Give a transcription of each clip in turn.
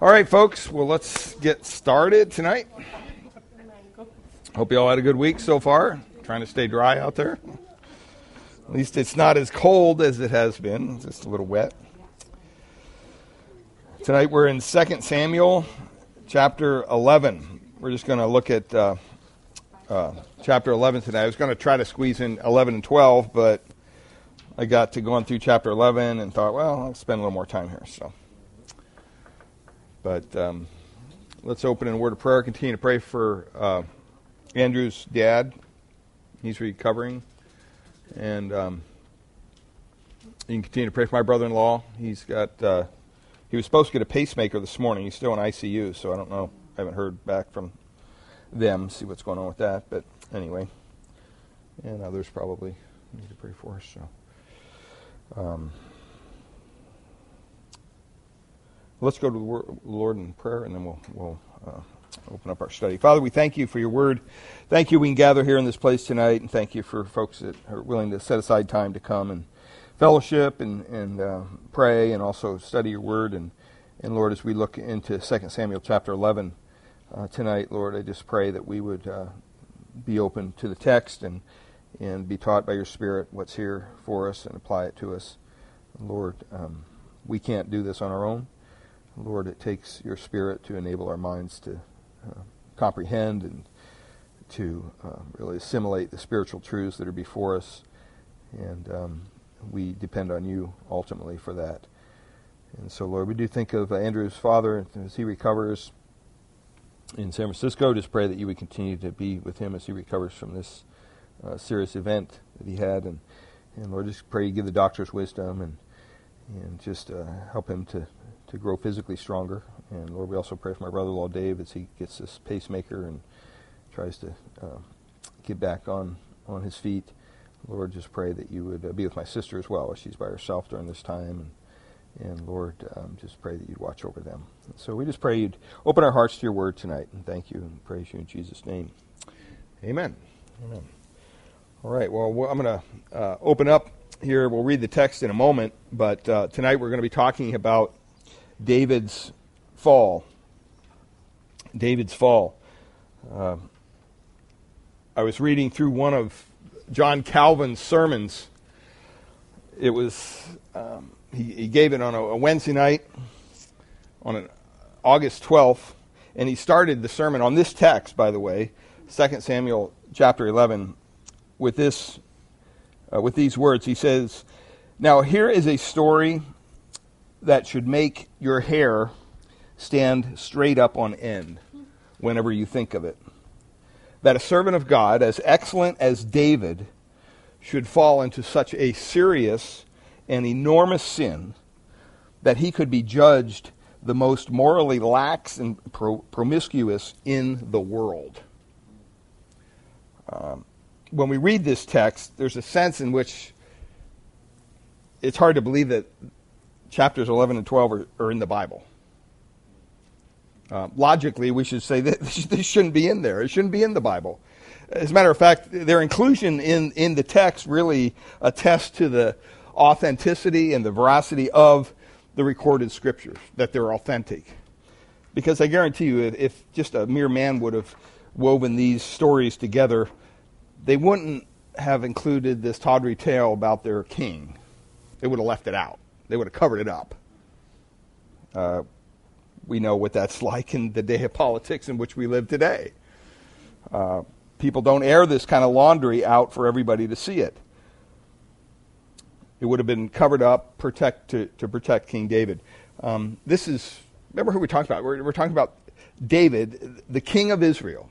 All right, folks. Well, let's get started tonight. Hope you all had a good week so far. Trying to stay dry out there. At least it's not as cold as it has been. Just a little wet. Tonight we're in 2 Samuel chapter 11. We're just going to look at uh, uh, chapter 11 tonight. I was going to try to squeeze in 11 and 12, but I got to going through chapter 11 and thought, well, I'll spend a little more time here. So, but um, let's open in a word of prayer. Continue to pray for uh, Andrew's dad. He's recovering, and um, you can continue to pray for my brother-in-law. He's got. Uh, he was supposed to get a pacemaker this morning. He's still in ICU, so I don't know. I haven't heard back from them. See what's going on with that. But anyway, and others probably need to pray for us. So. Um, let's go to the Lord in prayer, and then we'll, we'll uh, open up our study. Father, we thank you for your word. Thank you we can gather here in this place tonight, and thank you for folks that are willing to set aside time to come and fellowship and, and uh, pray and also study your word. And, and Lord, as we look into 2 Samuel chapter 11 uh, tonight, Lord, I just pray that we would uh, be open to the text and and be taught by your Spirit what's here for us and apply it to us. Lord, um, we can't do this on our own. Lord, it takes your Spirit to enable our minds to uh, comprehend and to uh, really assimilate the spiritual truths that are before us. And um, we depend on you ultimately for that. And so, Lord, we do think of uh, Andrew's father as he recovers in San Francisco. Just pray that you would continue to be with him as he recovers from this uh, serious event that he had, and and Lord, just pray you give the doctors wisdom and and just uh, help him to to grow physically stronger. And Lord, we also pray for my brother-in-law Dave as he gets this pacemaker and tries to uh, get back on on his feet. Lord, just pray that you would uh, be with my sister as well as she's by herself during this time. And, and Lord, um, just pray that you'd watch over them. So we just pray you'd open our hearts to your word tonight. And thank you and praise you in Jesus' name. Amen. Amen. All right, well, I'm going to uh, open up here. We'll read the text in a moment, but uh, tonight we're going to be talking about David's fall. David's fall. Uh, I was reading through one of John Calvin's sermons. It was, um, he, he, gave it on a, a Wednesday night, on an August 12th, and he started the sermon on this text, by the way, 2 Samuel chapter 11, with this uh, with these words. He says, "Now here is a story that should make your hair stand straight up on end whenever you think of it. That a servant of God as excellent as David should fall into such a serious and enormous sin that he could be judged the most morally lax and pro- promiscuous in the world. Um, when we read this text, there's a sense in which it's hard to believe that chapters 11 and 12 are, are in the Bible. Uh, logically, we should say that this shouldn't be in there. It shouldn't be in the Bible. As a matter of fact, their inclusion in, in the text really attests to the authenticity and the veracity of the recorded scriptures, that they're authentic. Because I guarantee you, if, if just a mere man would have woven these stories together, they wouldn't have included this tawdry tale about their king. They would have left it out. They would have covered it up. Uh, we know what that's like in the day of politics in which we live today. Uh, people don't air this kind of laundry out for everybody to see it. It would have been covered up protect, to, to protect King David. Um, this is, remember who we talked about? We're, we're talking about David, the king of Israel.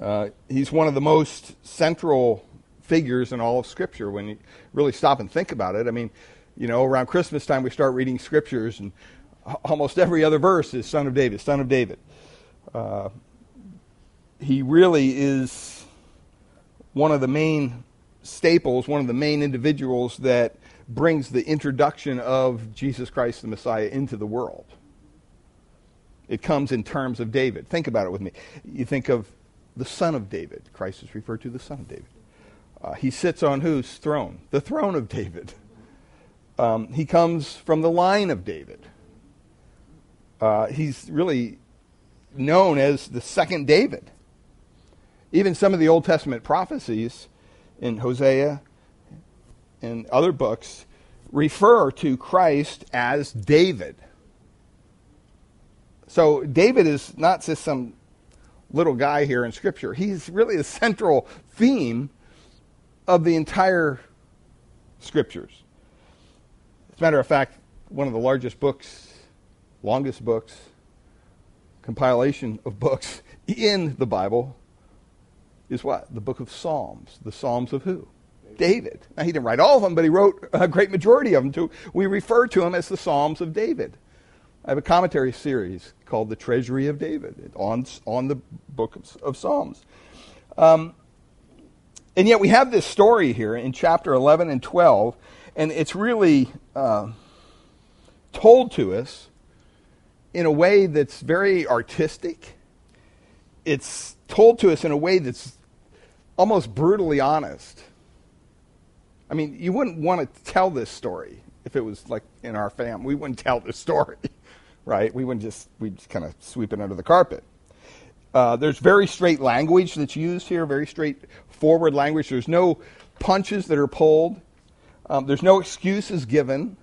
Uh, he's one of the most central figures in all of Scripture when you really stop and think about it. I mean, you know, around Christmas time we start reading Scriptures, and almost every other verse is Son of David, Son of David. Uh, he really is one of the main staples, one of the main individuals that brings the introduction of Jesus Christ the Messiah into the world. It comes in terms of David. Think about it with me. You think of the son of David. Christ is referred to the son of David. Uh, he sits on whose throne? The throne of David. Um, he comes from the line of David. Uh, he's really known as the second David. Even some of the Old Testament prophecies in Hosea and other books refer to Christ as David. So David is not just some little guy here in Scripture. He's really the central theme of the entire Scriptures. As a matter of fact, one of the largest books, longest books, compilation of books in the Bible is what? The book of Psalms. The Psalms of who? David. Now, he didn't write all of them, but he wrote a great majority of them. Too. We refer to them as the Psalms of David. I have a commentary series called The Treasury of David on, on the book of, of Psalms. Um, and yet we have this story here in chapter 11 and 12, and it's really uh, told to us in a way that's very artistic. It's told to us in a way that's almost brutally honest. I mean, you wouldn't want to tell this story if it was like in our family. We wouldn't tell this story, right? We wouldn't just, we'd just kind of sweep it under the carpet. Uh, there's very straight language that's used here, very straightforward language. There's no punches that are pulled, um, there's no excuses given.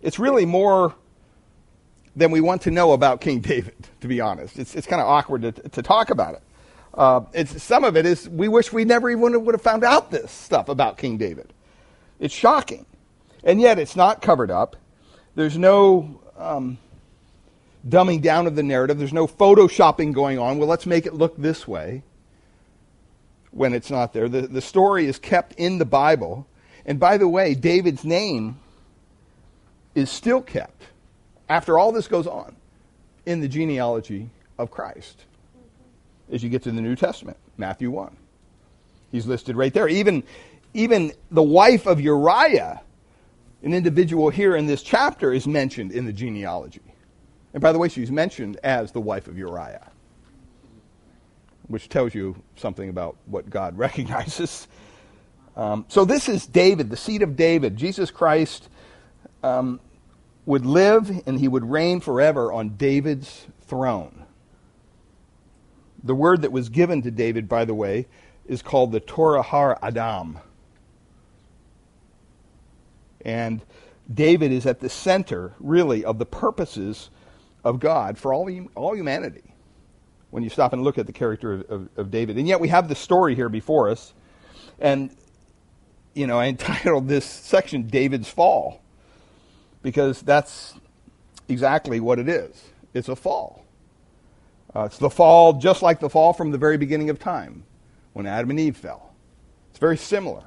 It's really more than we want to know about King David, to be honest. It's, it's kind of awkward to, to talk about it. Uh, it's, some of it is we wish we never even would have found out this stuff about King David. It's shocking. And yet it's not covered up. There's no um, dumbing down of the narrative. There's no photoshopping going on. Well, let's make it look this way when it's not there. The, the story is kept in the Bible. And by the way, David's name is still kept after all this goes on in the genealogy of Christ as you get to the New Testament, Matthew 1. He's listed right there. Even, even the wife of Uriah, an individual here in this chapter, is mentioned in the genealogy. And by the way, she's mentioned as the wife of Uriah, which tells you something about what God recognizes. Um, so this is David, the seed of David. Jesus Christ um, would live and he would reign forever on David's throne. The word that was given to David, by the way, is called the torat ha'adam. And David is at the center, really, of the purposes of God for all, all humanity when you stop and look at the character of, of, of David. And yet we have the story here before us. And, you know, I entitled this section David's Fall because that's exactly what it is. It's a fall. Uh, it's the fall just like the fall from the very beginning of time when Adam and Eve fell. It's very similar.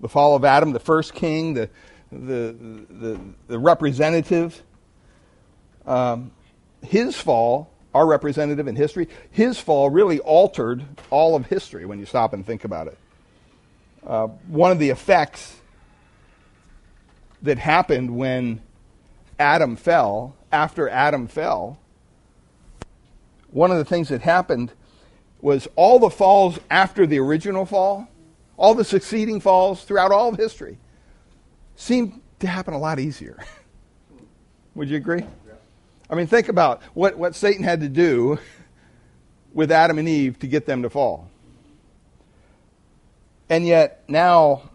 The fall of Adam, the first king, the, the, the, the representative, um, his fall, our representative in history, his fall really altered all of history when you stop and think about it. Uh, one of the effects that happened when Adam fell, after Adam fell, one of the things that happened was all the falls after the original fall, all the succeeding falls throughout all of history, seemed to happen a lot easier. Would you agree? I mean, think about what, what Satan had to do with Adam and Eve to get them to fall. And yet, now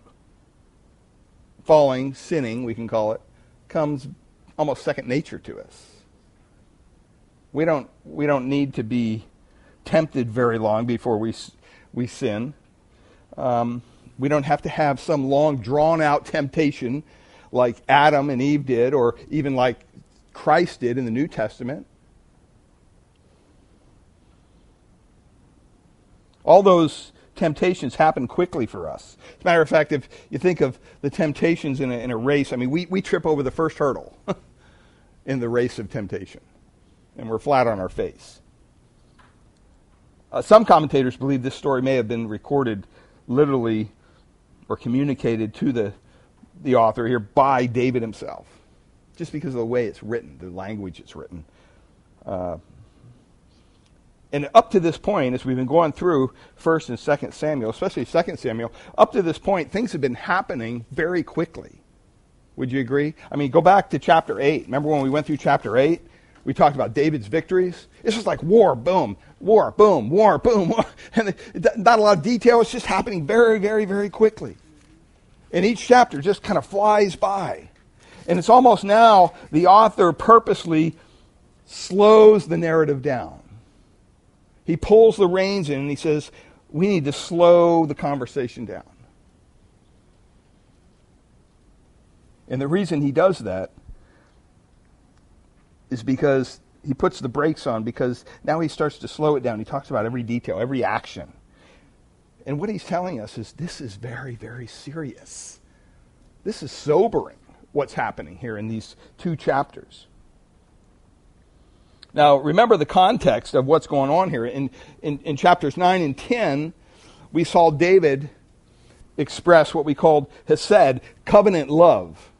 falling, sinning, we can call it, comes almost second nature to us. We don't, we don't need to be tempted very long before we, we sin. Um, we don't have to have some long, drawn out temptation like Adam and Eve did, or even like Christ did in the New Testament. All those temptations happen quickly for us. As a matter of fact, if you think of the temptations in a, in a race, I mean, we, we trip over the first hurdle in the race of temptation, and we're flat on our face. Uh, some commentators believe this story may have been recorded literally or communicated to the, the author here by David himself, just because of the way it's written, the language it's written. Uh, and up to this point, as we've been going through First and Second Samuel, especially Second Samuel, up to this point, things have been happening very quickly Would you agree? I mean, go back to chapter 8. Remember when we went through chapter 8? We talked about David's victories. It's just like war, boom, war, boom, war, boom. And not a lot of detail. It's just happening very, very, very quickly. And each chapter just kind of flies by. And it's almost now the author purposely slows the narrative down. He pulls the reins in and he says, we need to slow the conversation down. And the reason he does that is because he puts the brakes on because now he starts to slow it down. He talks about every detail, every action. And what he's telling us is this is very, very serious. This is sobering what's happening here in these two chapters. Now, remember the context of what's going on here. In, in, in chapters 9 and 10, we saw David express what we called hesed, covenant love.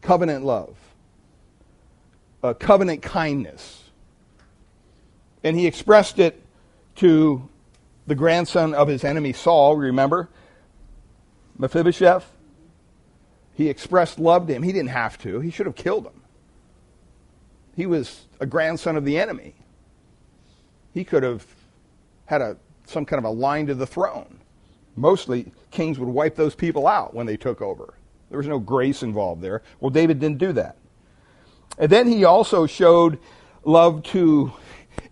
Covenant love. Uh, covenant kindness. And he expressed it to the grandson of his enemy Saul, remember? Mephibosheth. He expressed love to him. He didn't have to, he should have killed him. He was a grandson of the enemy. He could have had a, some kind of a line to the throne. Mostly, kings would wipe those people out when they took over. There was no grace involved there. Well, David didn't do that. And then he also showed love to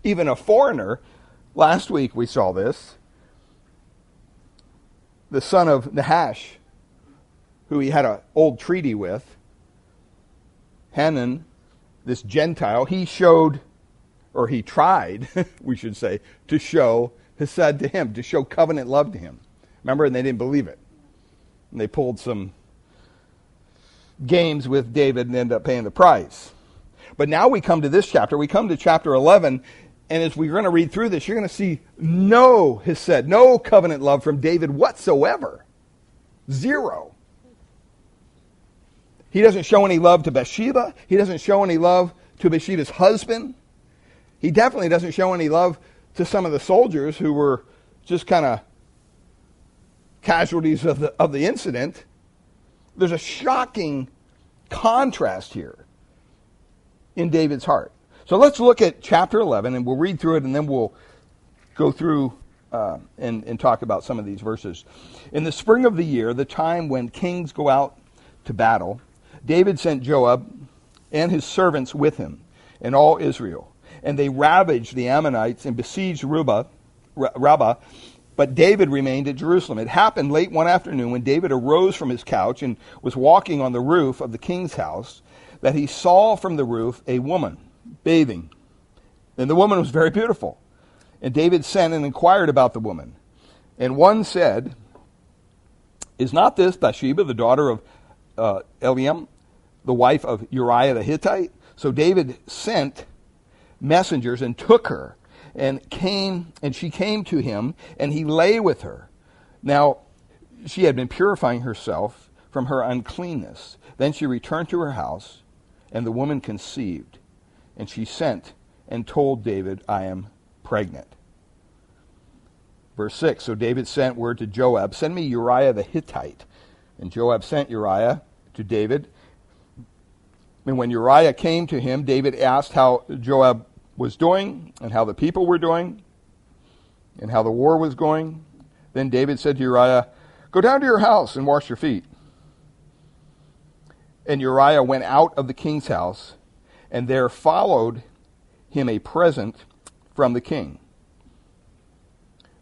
even a foreigner. Last week we saw this. The son of Nahash, who he had an old treaty with, Hanun, this Gentile, he showed, or he tried, we should say, to show Hesed to him, to show covenant love to him. Remember, and they didn't believe it. And they pulled some games with David and ended up paying the price. But now we come to this chapter. We come to chapter 11, and as we're going to read through this, you're going to see no Hesed, no covenant love from David whatsoever. Zero. He doesn't show any love to Bathsheba. He doesn't show any love to Bathsheba's husband. He definitely doesn't show any love to some of the soldiers who were just kind of casualties of the, of the incident. There's a shocking contrast here in David's heart. So let's look at chapter 11 and we'll read through it and then we'll go through uh, and, and talk about some of these verses. In the spring of the year, the time when kings go out to battle, David sent Joab and his servants with him and all Israel. And they ravaged the Ammonites and besieged Rabbah, but David remained at Jerusalem. It happened late one afternoon when David arose from his couch and was walking on the roof of the king's house that he saw from the roof a woman bathing. And the woman was very beautiful. And David sent and inquired about the woman. And one said, Is not this Bathsheba, the daughter of uh, Eliam, the wife of Uriah the Hittite. So David sent messengers and took her and came and she came to him and he lay with her. Now she had been purifying herself from her uncleanness. Then she returned to her house and the woman conceived and she sent and told David, I am pregnant. Verse 6 So David sent word to Joab, Send me Uriah the Hittite. And Joab sent Uriah to David. And when Uriah came to him, David asked how Joab was doing and how the people were doing and how the war was going. Then David said to Uriah, Go down to your house and wash your feet. And Uriah went out of the king's house, and there followed him a present from the king.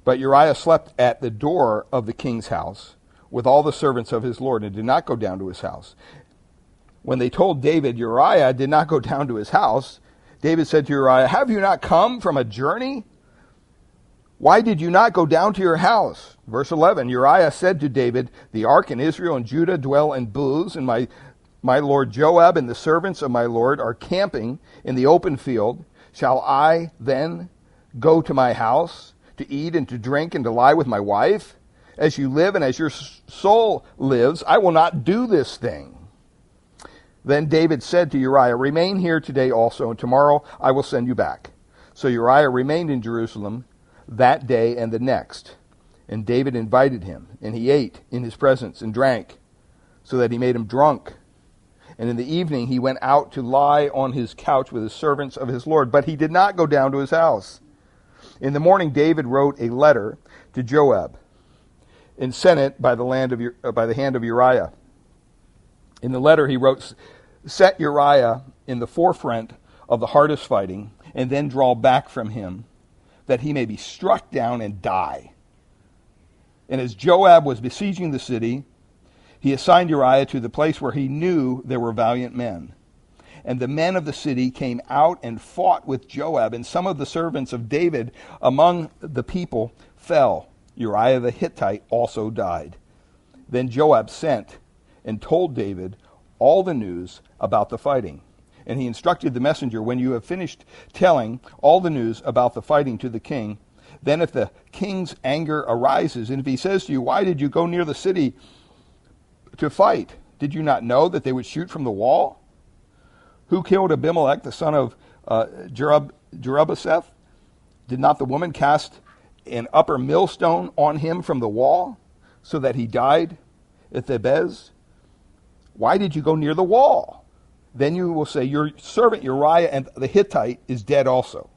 But Uriah slept at the door of the king's house with all the servants of his Lord and did not go down to his house. When they told David Uriah did not go down to his house, David said to Uriah, Have you not come from a journey? Why did you not go down to your house? Verse 11 Uriah said to David, The ark and Israel and Judah dwell in booths, and my, my lord Joab and the servants of my lord are camping in the open field. Shall I then go to my house to eat and to drink and to lie with my wife? as you live and as your soul lives, I will not do this thing. Then David said to Uriah, Remain here today also, and tomorrow I will send you back. So Uriah remained in Jerusalem that day and the next. And David invited him, and he ate in his presence and drank. so that he made him drunk. And in the evening he went out to lie on his couch with the servants of his Lord, but he did not go down to his house. In the morning David wrote a letter to Joab and sent it by the, land of, by the hand of Uriah. In the letter he wrote, Set Uriah in the forefront of the hardest fighting, and then draw back from him, that he may be struck down and die. And as Joab was besieging the city, he assigned Uriah to the place where he knew there were valiant men. And the men of the city came out and fought with Joab, and some of the servants of David among the people fell. Uriah the Hittite also died. Then Joab sent and told David all the news about the fighting. And he instructed the messenger, When you have finished telling all the news about the fighting to the king, then if the king's anger arises, and if he says to you, Why did you go near the city to fight. Did you not know that they would shoot from the wall? Who killed Abimelech, the son of uh, Jerub, Jerubbesheth? Did not the woman cast an upper millstone on him from the wall so that he died at Thebez? Why did you go near the wall? Then you will say, Your servant Uriah and the Hittite is dead also.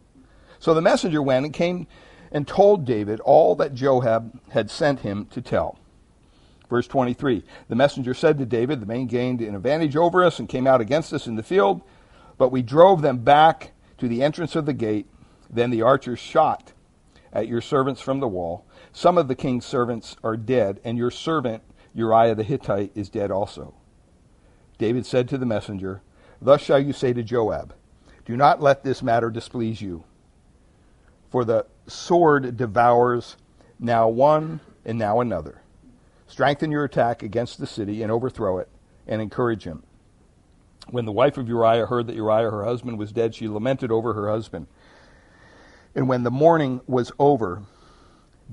So the messenger went and came and told David all that Joab had sent him to tell. Verse 23 The messenger said to David, The men gained an advantage over us and came out against us in the field, but we drove them back to the entrance of the gate. Then the archers shot at your servants from the wall. Some of the king's servants are dead, and your servant Uriah the Hittite is dead also. David said to the messenger, Thus shall you say to Joab, Do not let this matter displease you. For the sword devours now one and now another Strengthen your attack against the city and overthrow it, and encourage him. When the wife of Uriah heard that Uriah, her husband, was dead, she lamented over her husband. And when the mourning was over,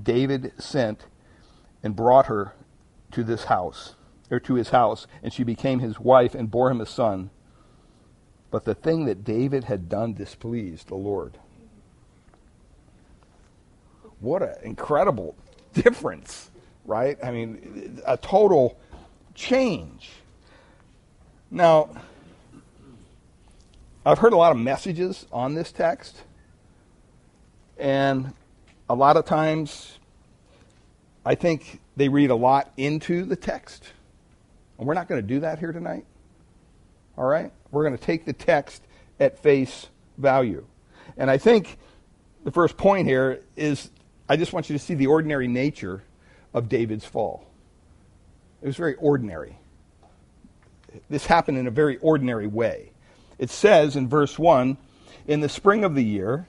David sent and brought her to this house, or to his house, and she became his wife and bore him a son. But the thing that David had done displeased the Lord. What an incredible difference right? I mean, a total change. Now, I've heard a lot of messages on this text, and a lot of times I think they read a lot into the text. And we're not going to do that here tonight. All right? We're going to take the text at face value. And I think the first point here is I just want you to see the ordinary nature of David's fall. It was very ordinary. This happened in a very ordinary way. It says in verse 1 In the spring of the year,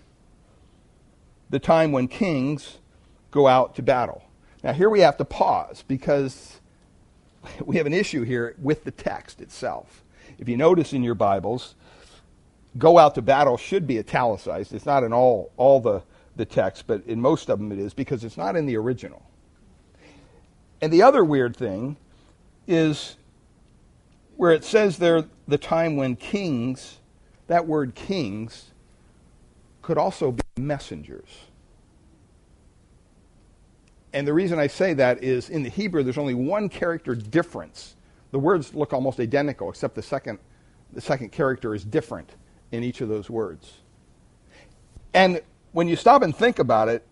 the time when kings go out to battle. Now, here we have to pause because we have an issue here with the text itself. If you notice in your Bibles, go out to battle should be italicized. It's not in all, all the, the text, but in most of them it is because it's not in the original. And the other weird thing is where it says there the time when kings, that word kings, could also be messengers. And the reason I say that is in the Hebrew, there's only one character difference. The words look almost identical, except the second, the second character is different in each of those words. And when you stop and think about it,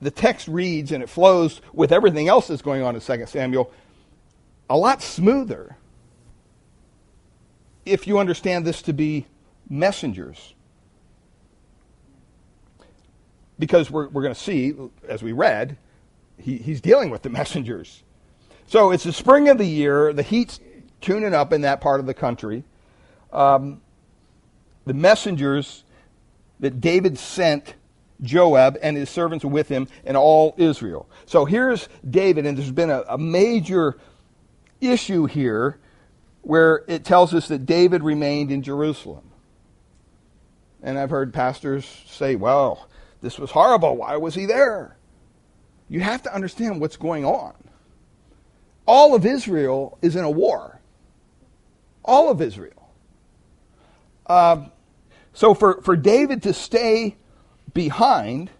the text reads and it flows with everything else that's going on in 2 Samuel a lot smoother if you understand this to be messengers. Because we're, we're going to see, as we read, he, he's dealing with the messengers. So it's the spring of the year, the heat's tuning up in that part of the country. Um, the messengers that David sent Joab and his servants with him and all Israel. So here's David, and there's been a, a major issue here where it tells us that David remained in Jerusalem. And I've heard pastors say, well, this was horrible. Why was he there? You have to understand what's going on. All of Israel is in a war. All of Israel. Um, so for, for David to stay behind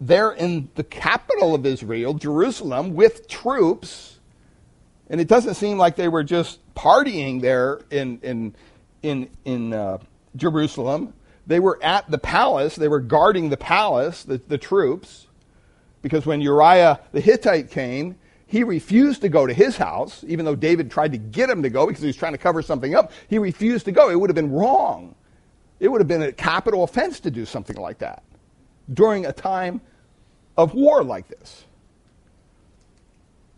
there in the capital of Israel, Jerusalem, with troops, And it doesn't seem like they were just partying there in, in, in, in uh, Jerusalem. They were at the palace, they were guarding the palace, the, the troops, because when Uriah the Hittite came, he refused to go to his house, even though David tried to get him to go because he was trying to cover something up. He refused to go. It would have been wrong. It would have been a capital offense to do something like that during a time of war like this.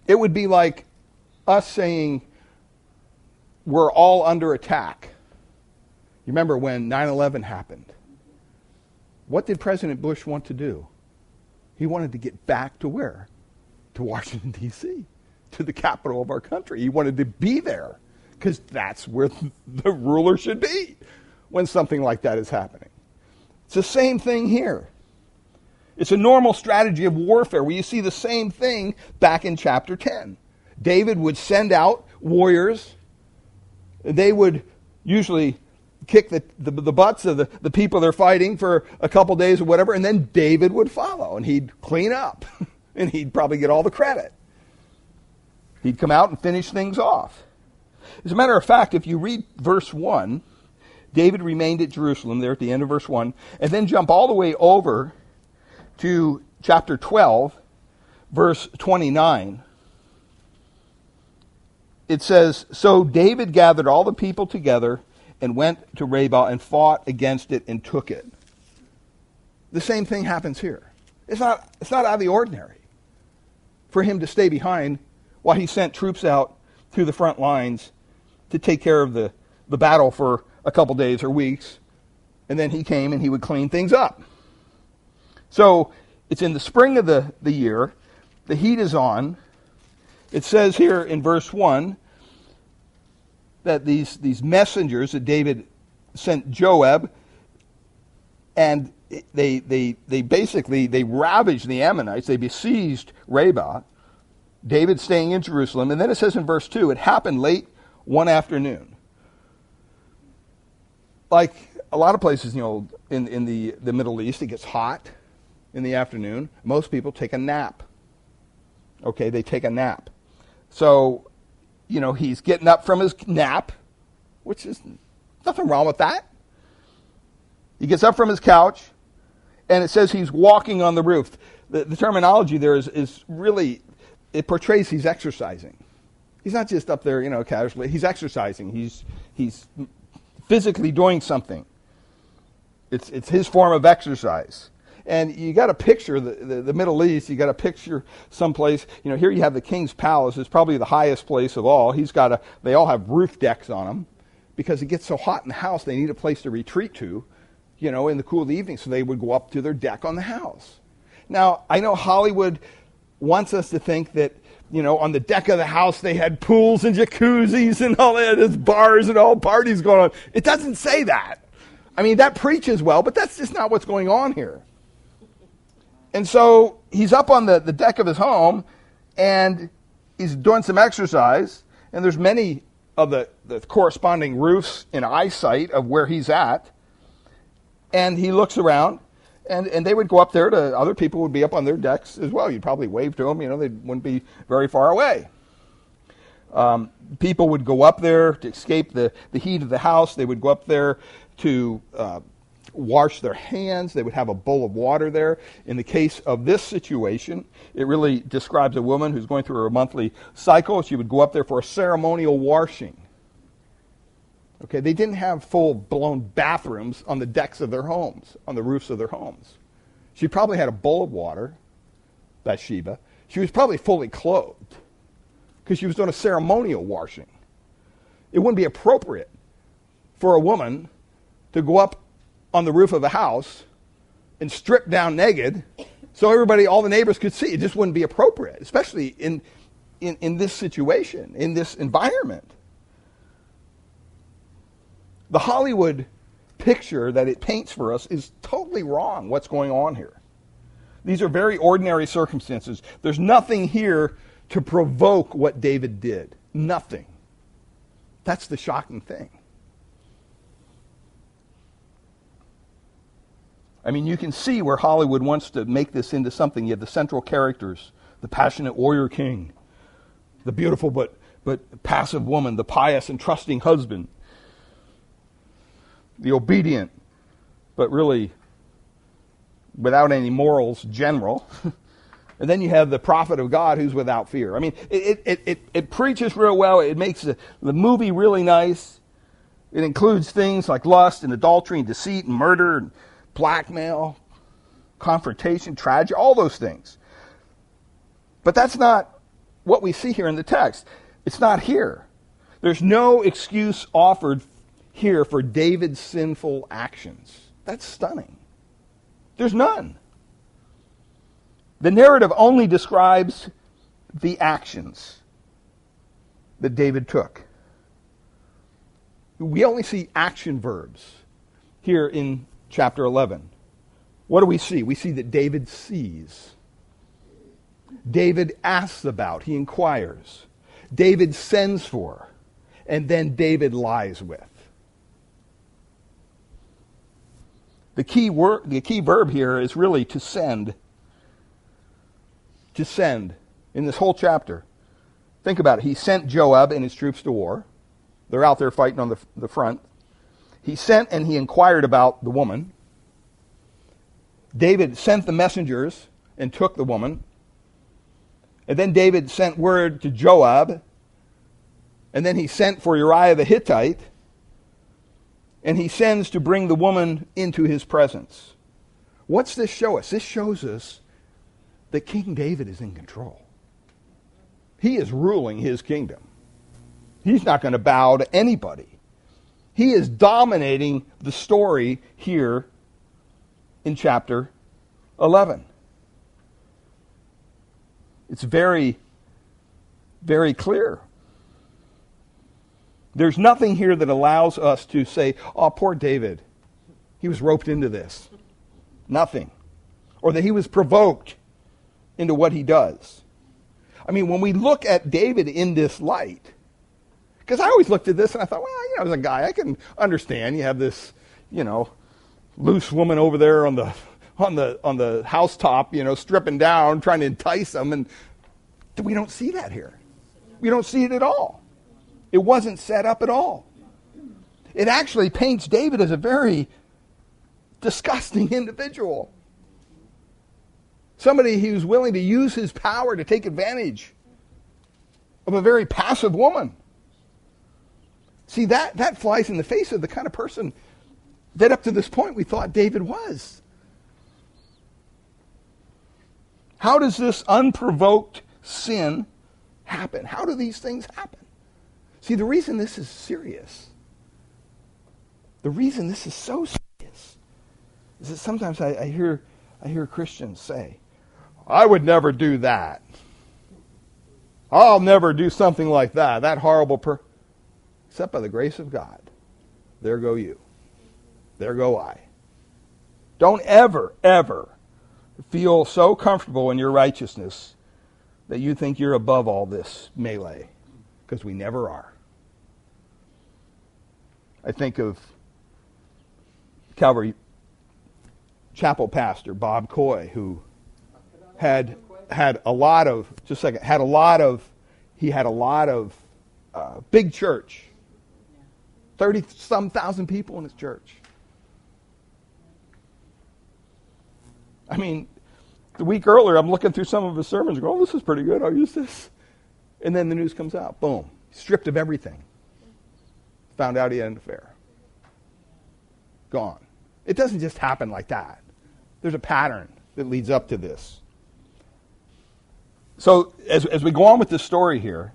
It would be like us saying, we're all under attack. You remember when 9 11 happened? What did President Bush want to do? He wanted to get back to where? To Washington, D.C., to the capital of our country. He wanted to be there because that's where the ruler should be when something like that is happening. It's the same thing here. It's a normal strategy of warfare where you see the same thing back in chapter 10. David would send out warriors. They would usually kick the, the, the, butts of the, the people they're fighting for a couple days or whatever, and then David would follow and he'd clean up and he'd probably get all the credit. He'd come out and finish things off. As a matter of fact, if you read verse 1, David remained at Jerusalem there at the end of verse 1, and then jump all the way over to chapter 12, verse 29, it says, So David gathered all the people together and went to Rabbah and fought against it and took it. The same thing happens here. It's not, it's not out of the ordinary for him to stay behind while he sent troops out to the front lines to take care of the, the battle for a couple days or weeks. And then he came and he would clean things up. So it's in the spring of the, the year. The heat is on. It says here in verse 1 that these, these messengers that David sent Joab, and they, they, they basically they ravaged the Ammonites. They besieged Rabbah. David staying in Jerusalem. And then it says in verse 2, it happened late one afternoon. Like a lot of places, you know, in, in the, the Middle East, it gets hot in the afternoon, most people take a nap. Okay, they take a nap. So, you know, he's getting up from his nap, which is nothing wrong with that. He gets up from his couch, and it says he's walking on the roof. The, the terminology there is, is really, it portrays he's exercising. He's not just up there, you know, casually. He's exercising. He's, he's physically doing something. It's, it's his form of exercise. And you got to picture the, the, the, Middle East. You got to picture someplace. You know, here you have the king's palace. It's probably the highest place of all. He's got a. They all have roof decks on them because it gets so hot in the house. They need a place to retreat to. You know, in the cool of the evening, so they would go up to their deck on the house. Now, I know Hollywood wants us to think that you know, on the deck of the house they had pools and jacuzzis and all that, there's bars and all parties going on. It doesn't say that. I mean, that preaches well, but that's just not what's going on here. And so he's up on the, the deck of his home and he's doing some exercise. And there's many of the, the corresponding roofs in eyesight of where he's at. And he looks around and, and they would go up there to other people would be up on their decks as well. You'd probably wave to them, you know, they wouldn't be very far away. Um, people would go up there to escape the, the heat of the house. They would go up there to uh, wash their hands. They would have a bowl of water there. In the case of this situation, it really describes a woman who's going through her monthly cycle. She would go up there for a ceremonial washing. Okay, they didn't have full blown bathrooms on the decks of their homes, on the roofs of their homes. She probably had a bowl of water, Bathsheba. She was probably fully clothed because she was doing a ceremonial washing. It wouldn't be appropriate for a woman to go up on the roof of a house and stripped down naked so everybody, all the neighbors could see. It just wouldn't be appropriate, especially in, in, in this situation, in this environment. The Hollywood picture that it paints for us is totally wrong, what's going on here. These are very ordinary circumstances. There's nothing here to provoke what David did. Nothing. That's the shocking thing. I mean, you can see where Hollywood wants to make this into something. You have the central characters, the passionate warrior king, the beautiful but but passive woman, the pious and trusting husband, the obedient, but really without any morals, general. and then you have the prophet of God who's without fear. I mean, it, it, it, it preaches real well. It makes the, the movie really nice. It includes things like lust and adultery and deceit and murder and blackmail, confrontation, tragedy, all those things. But that's not what we see here in the text. It's not here. There's no excuse offered here for David's sinful actions. That's stunning. There's none. The narrative only describes the actions that David took. We only see action verbs here in chapter 11. What do we see? We see that David sees. David asks about, he inquires. David sends for, and then David lies with. The key, word, the key verb here is really to send. To send in this whole chapter. Think about it. He sent Joab and his troops to war. They're out there fighting on the, the front. He sent and he inquired about the woman. David sent the messengers and took the woman. And then David sent word to Joab. And then he sent for Uriah the Hittite and he sends to bring the woman into his presence. What's this show us? This shows us that King David is in control. He is ruling his kingdom. He's not going to bow to anybody. He is dominating the story here in chapter 11. It's very, very clear. There's nothing here that allows us to say, oh, poor David. He was roped into this. Nothing. Or that he was provoked into what he does. I mean, when we look at David in this light, because I always looked at this and I thought, well, you know, as a guy, I can understand. You have this, you know, loose woman over there on the on the on the housetop, you know, stripping down, trying to entice them, and we don't see that here. We don't see it at all. It wasn't set up at all. It actually paints David as a very disgusting individual. Somebody who's willing to use his power to take advantage of a very passive woman. See, that, that flies in the face of the kind of person that up to this point we thought David was. How does this unprovoked sin happen? How do these things happen? See, the reason this is serious, the reason this is so serious, is that sometimes I, I hear, I hear Christians say, I would never do that. I'll never do something like that. That horrible per. Except by the grace of God. There go you. There go I. Don't ever, ever feel so comfortable in your righteousness that you think you're above all this melee, because we never are. I think of Calvary Chapel pastor Bob Coy, who had had a lot of just a second had a lot of he had a lot of uh, big church, thirty some thousand people in his church. I mean, the week earlier, I'm looking through some of his sermons, going, "Oh, this is pretty good. I'll use this," and then the news comes out. Boom, stripped of everything found out he had an affair. Gone. It doesn't just happen like that. There's a pattern that leads up to this. So, as, as we go on with this story here,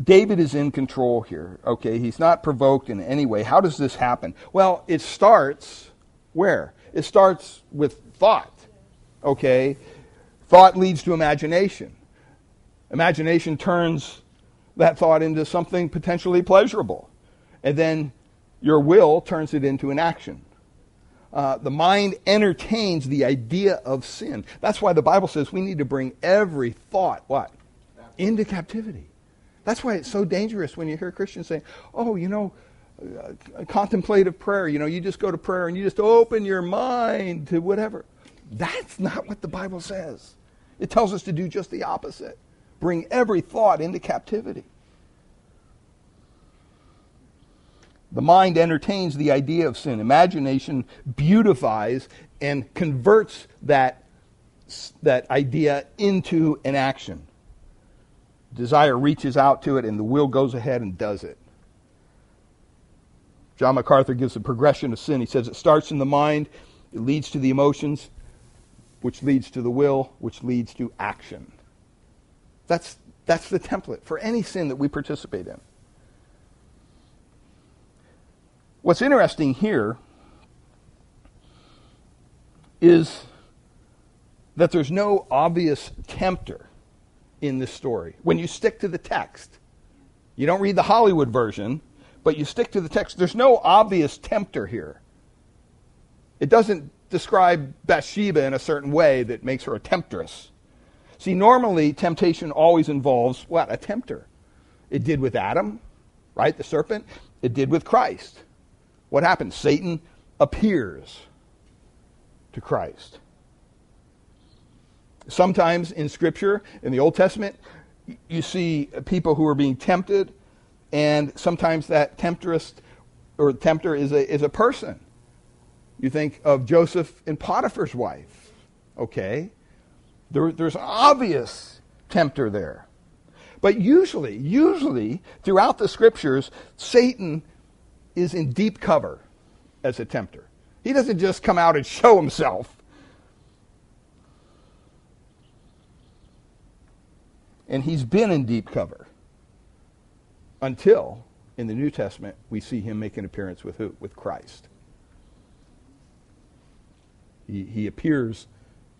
David is in control here. Okay, he's not provoked in any way. How does this happen? Well, it starts where? It starts with thought. Okay, thought leads to imagination. Imagination turns that thought into something potentially pleasurable and then your will turns it into an action. Uh, the mind entertains the idea of sin. That's why the Bible says we need to bring every thought, what? Into captivity. That's why it's so dangerous when you hear Christians saying, oh, you know, uh, contemplative prayer, you know, you just go to prayer and you just open your mind to whatever. That's not what the Bible says. It tells us to do just the opposite bring every thought into captivity. The mind entertains the idea of sin. Imagination beautifies and converts that, that idea into an action. Desire reaches out to it, and the will goes ahead and does it. John MacArthur gives a progression of sin. He says it starts in the mind, it leads to the emotions, which leads to the will, which leads to action. That's, that's the template for any sin that we participate in. What's interesting here is that there's no obvious tempter in this story. When you stick to the text, you don't read the Hollywood version, but you stick to the text. There's no obvious tempter here. It doesn't describe Bathsheba in a certain way that makes her a temptress. See, normally temptation always involves what? A tempter. It did with Adam, right? The serpent. It did with Christ. What happens? Satan appears to Christ. Sometimes in Scripture, in the Old Testament, you see people who are being tempted, and sometimes that temptress or tempter is a, is a person. You think of Joseph and Potiphar's wife. Okay. There, there's obvious tempter there. But usually, usually, throughout the scriptures, Satan is in deep cover as a tempter. He doesn't just come out and show himself. And he's been in deep cover until in the New Testament we see him make an appearance with who? With Christ. He, he appears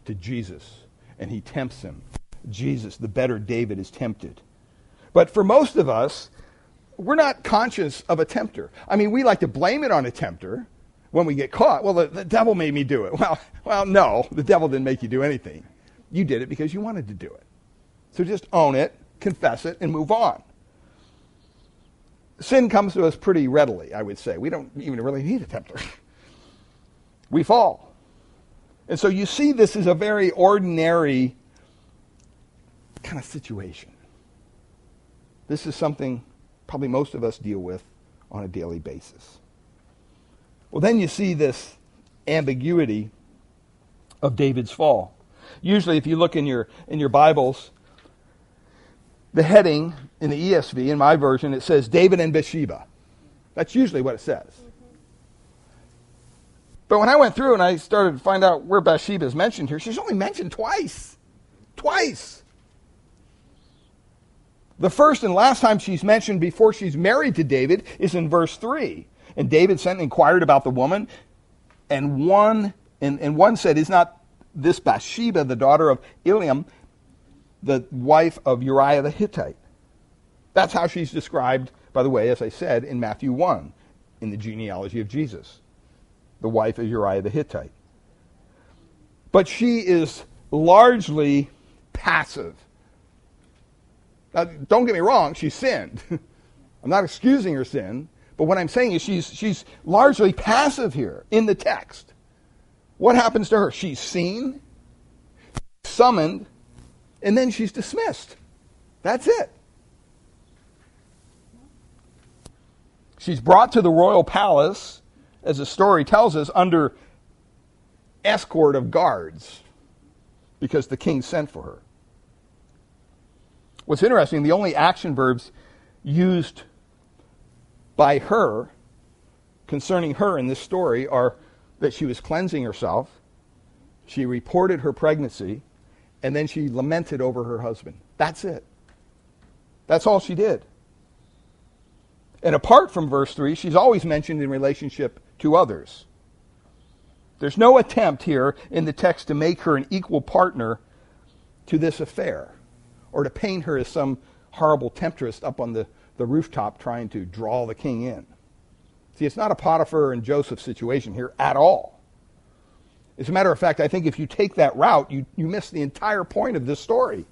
to Jesus and he tempts him. Jesus, the better David, is tempted. But for most of us, we're not conscious of a tempter. I mean, we like to blame it on a tempter when we get caught. Well, the, the devil made me do it. Well, well, no, the devil didn't make you do anything. You did it because you wanted to do it. So just own it, confess it, and move on. Sin comes to us pretty readily, I would say. We don't even really need a tempter. we fall. And so you see this is a very ordinary kind of situation. This is something probably most of us deal with on a daily basis. Well, then you see this ambiguity of David's fall. Usually, if you look in your, in your Bibles, the heading in the ESV, in my version, it says David and Bathsheba. That's usually what it says. But when I went through and I started to find out where Bathsheba is mentioned here, she's only mentioned twice. Twice. The first and last time she's mentioned before she's married to David is in verse 3. And David sent and inquired about the woman, and one and, and one said, Is not this Bathsheba the daughter of Eliam, the wife of Uriah the Hittite? That's how she's described, by the way, as I said, in Matthew 1, in the genealogy of Jesus the wife of Uriah the Hittite. But she is largely passive. Now, don't get me wrong, she sinned. I'm not excusing her sin, but what I'm saying is she's, she's largely passive here in the text. What happens to her? She's seen, summoned, and then she's dismissed. That's it. She's brought to the royal palace as the story tells us, under escort of guards because the king sent for her. What's interesting, the only action verbs used by her concerning her in this story are that she was cleansing herself, she reported her pregnancy, and then she lamented over her husband. That's it. That's all she did. And apart from verse 3, she's always mentioned in relationship to others. There's no attempt here in the text to make her an equal partner to this affair or to paint her as some horrible temptress up on the, the rooftop trying to draw the king in. See, it's not a Potiphar and Joseph situation here at all. As a matter of fact, I think if you take that route, you, you miss the entire point of this story.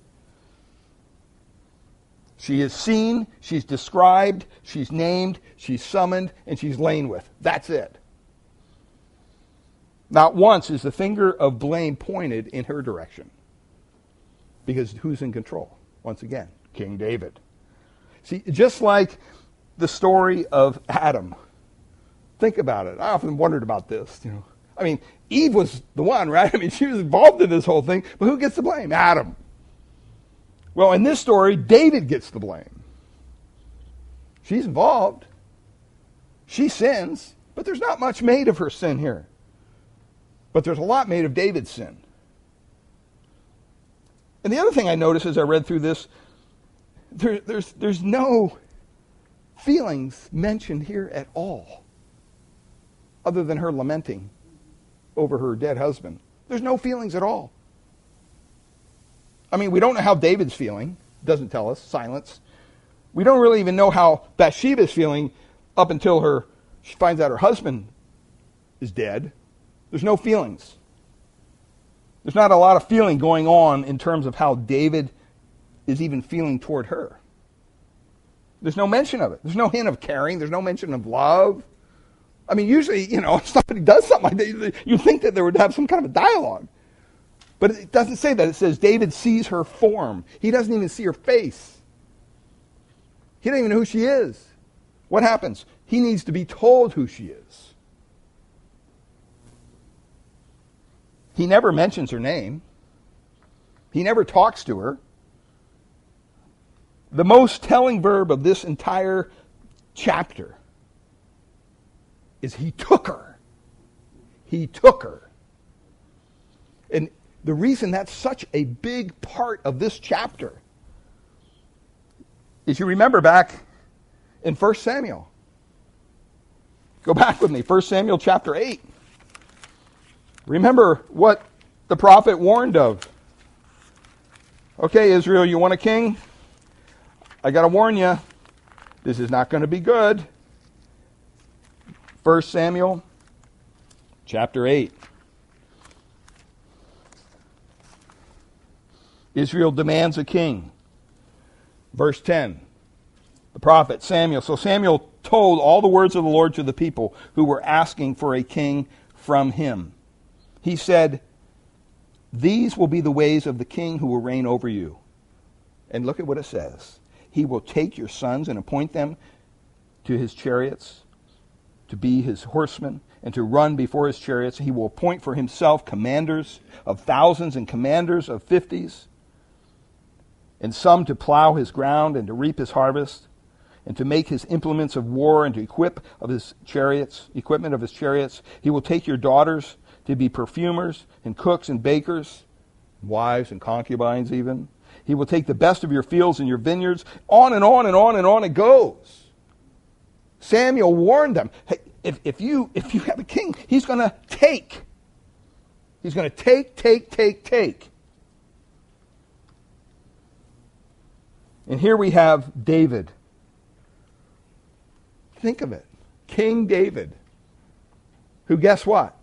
She is seen, she's described, she's named, she's summoned, and she's lain with. That's it. Not once is the finger of blame pointed in her direction. Because who's in control? Once again, King David. See, just like the story of Adam Think about it. I often wondered about this, you know. I mean, Eve was the one, right? I mean, she was involved in this whole thing, but who gets the blame? Adam. Well, in this story, David gets the blame. She's involved. She sins, but there's not much made of her sin here. But there's a lot made of David's sin. And the other thing I noticed as I read through this, there, there's, there's no feelings mentioned here at all, other than her lamenting over her dead husband. There's no feelings at all. I mean, we don't know how David's feeling. Doesn't tell us. Silence. We don't really even know how Bathsheba's feeling up until her she finds out her husband is dead. There's no feelings. There's not a lot of feeling going on in terms of how David is even feeling toward her. There's no mention of it. There's no hint of caring. There's no mention of love. I mean, usually, you know, if somebody does something like that, you think that there would have some kind of a dialogue. But it doesn't say that. It says David sees her form. He doesn't even see her face. He doesn't even know who she is. What happens? He needs to be told who she is. He never mentions her name. He never talks to her. The most telling verb of this entire chapter is he took her. He took her. And the reason that's such a big part of this chapter is you remember back in 1 Samuel. Go back with me, 1 Samuel chapter 8. Remember what the prophet warned of. Okay, Israel, you want a king? I got to warn you, this is not going to be good. 1 Samuel chapter 8. Israel demands a king. Verse 10. The prophet Samuel. So Samuel told all the words of the Lord to the people who were asking for a king from him. He said, These will be the ways of the king who will reign over you. And look at what it says. He will take your sons and appoint them to his chariots, to be his horsemen, and to run before his chariots. He will appoint for himself commanders of thousands and commanders of fifties and some to plow his ground and to reap his harvest, and to make his implements of war and to equip of his chariots, equipment of his chariots. He will take your daughters to be perfumers and cooks and bakers, wives and concubines even. He will take the best of your fields and your vineyards. On and on and on and on it goes. Samuel warned them, hey, if, if, you, if you have a king, he's going to take. He's going to take, take, take, take. And here we have David. Think of it. King David, who, guess what?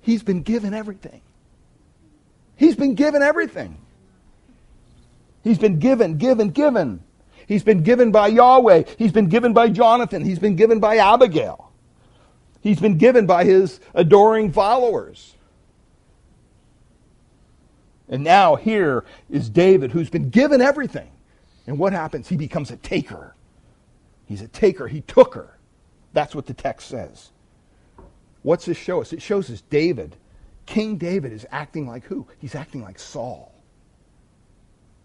He's been given everything. He's been given everything. He's been given, given, given. He's been given by Yahweh. He's been given by Jonathan. He's been given by Abigail. He's been given by his adoring followers. And now here is David, who's been given everything. And what happens? He becomes a taker. He's a taker. He took her. That's what the text says. What's this show us? It shows us David. King David is acting like who? He's acting like Saul.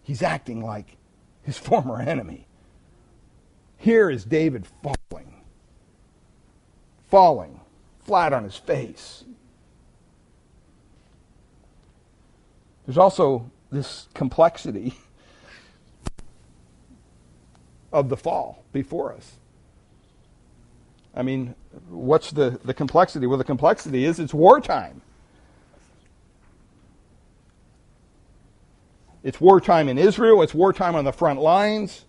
He's acting like his former enemy. Here is David falling, falling flat on his face. There's also this complexity of the fall before us. I mean, what's the, the complexity? Well, the complexity is it's wartime. It's wartime in Israel, it's wartime on the front lines.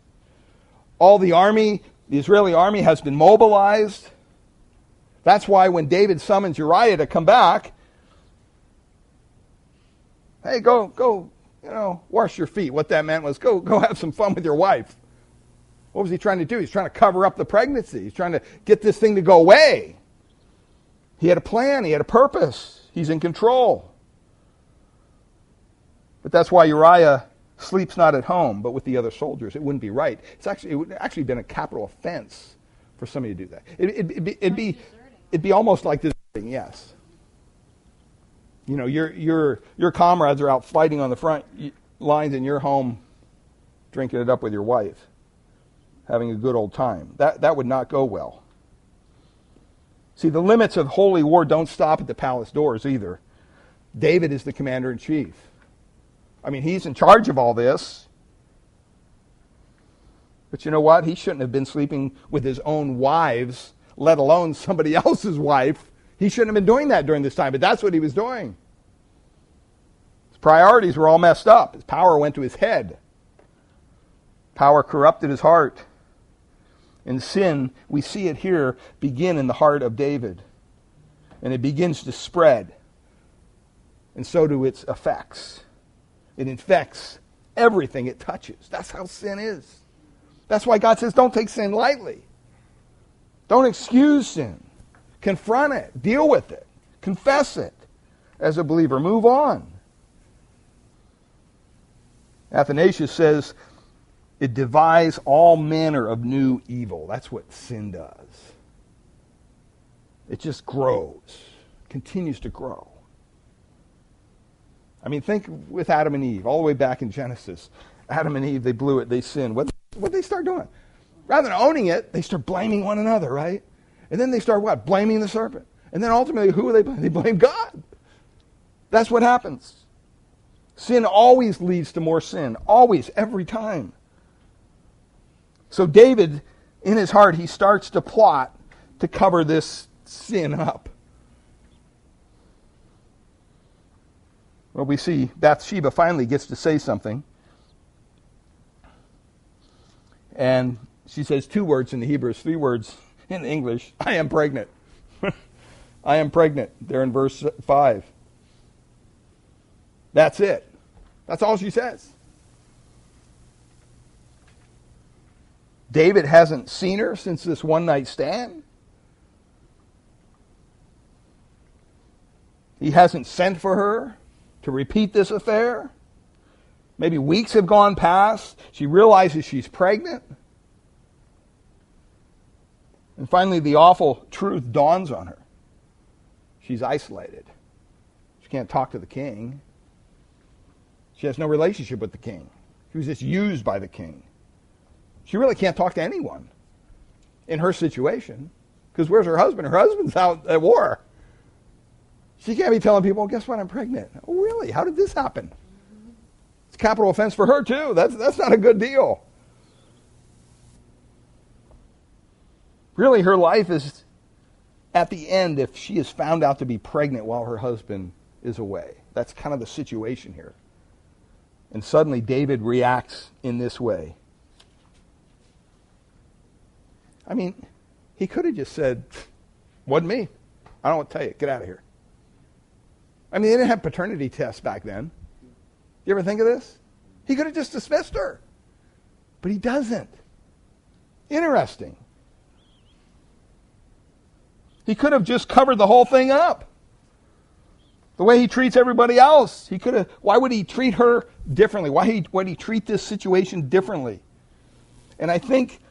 All the army, the Israeli army has been mobilized. That's why when David summons Uriah to come back, hey, go, go, you know, wash your feet. What that meant was go, go have some fun with your wife. What was he trying to do? He's trying to cover up the pregnancy. He's trying to get this thing to go away. He had a plan, he had a purpose. He's in control. But that's why Uriah sleeps not at home, but with the other soldiers. It wouldn't be right. It's actually, it would actually been a capital offense for somebody to do that. It, would it, be, it'd be it'd be almost like this thing, yes. You know, your, your, your comrades are out fighting on the front lines and you're home drinking it up with your wife, having a good old time. That, that would not go well. See, the limits of holy war don't stop at the palace doors either. David is the commander in chief. I mean, he's in charge of all this. But you know what? He shouldn't have been sleeping with his own wives, let alone somebody else's wife. He shouldn't have been doing that during this time, but that's what he was doing. His priorities were all messed up. His power went to his head. Power corrupted his heart. And sin, we see it here begin in the heart of David. And it begins to spread. And so do its effects. It infects everything it touches. That's how sin is. That's why God says don't take sin lightly. Don't excuse sin. Confront it. Deal with it. Confess it as a believer. Move on. Athanasius says it devises all manner of new evil. That's what sin does. It just grows, continues to grow. I mean, think with Adam and Eve, all the way back in Genesis. Adam and Eve, they blew it, they sinned. What what they start doing? Rather than owning it, they start blaming one another, right? And then they start what? Blaming the serpent. And then ultimately, who are they blaming? They blame God. That's what happens. Sin always leads to more sin. Always, every time. So David, in his heart, he starts to plot to cover this sin up. Well, we see Bathsheba finally gets to say something. And she says two words in the Hebrews, three words in English I am pregnant. I am pregnant. There in verse 5. That's it. That's all she says. David hasn't seen her since this one night stand. He hasn't sent for her to repeat this affair. Maybe weeks have gone past. She realizes she's pregnant. And finally, the awful truth dawns on her. She's isolated. She can't talk to the king. She has no relationship with the king. She was just used by the king. She really can't talk to anyone in her situation. Because where's her husband? Her husband's out at war. She can't be telling people, guess what, I'm pregnant. Oh, really? How did this happen? It's a capital offense for her, too. That's, that's not a good deal. Really, her life is at the end if she is found out to be pregnant while her husband is away. That's kind of the situation here. And suddenly, David reacts in this way. I mean, he could have just said, Wasn't me. I don't want to tell you. Get out of here. I mean, they didn't have paternity tests back then. You ever think of this? He could have just dismissed her. But he doesn't. Interesting. He could have just covered the whole thing up. The way he treats everybody else. He could have why would he treat her differently? Why would he treat this situation differently? And I think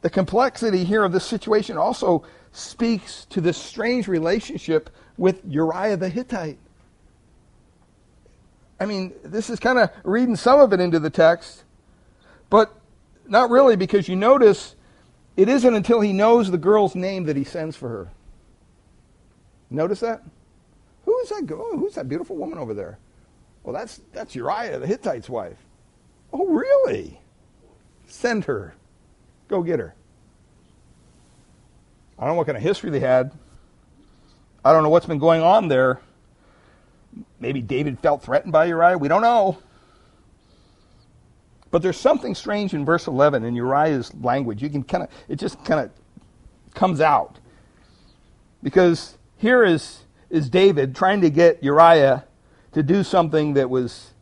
the complexity here of this situation also speaks to this strange relationship with Uriah the Hittite. I mean, this is kind of reading some of it into the text, but not really because you notice it isn't until he knows the girl's name that he sends for her. Notice that? Who is that girl? Who's that beautiful woman over there? Well, that's that's Uriah, the Hittite's wife. Oh, really? Send her. Go get her. I don't know what kind of history they had. I don't know what's been going on there. Maybe David felt threatened by Uriah. We don't know. But there's something strange in verse 11 in Uriah's language. You can kind of, it just kind of comes out. Because here is, is David trying to get Uriah to do something that was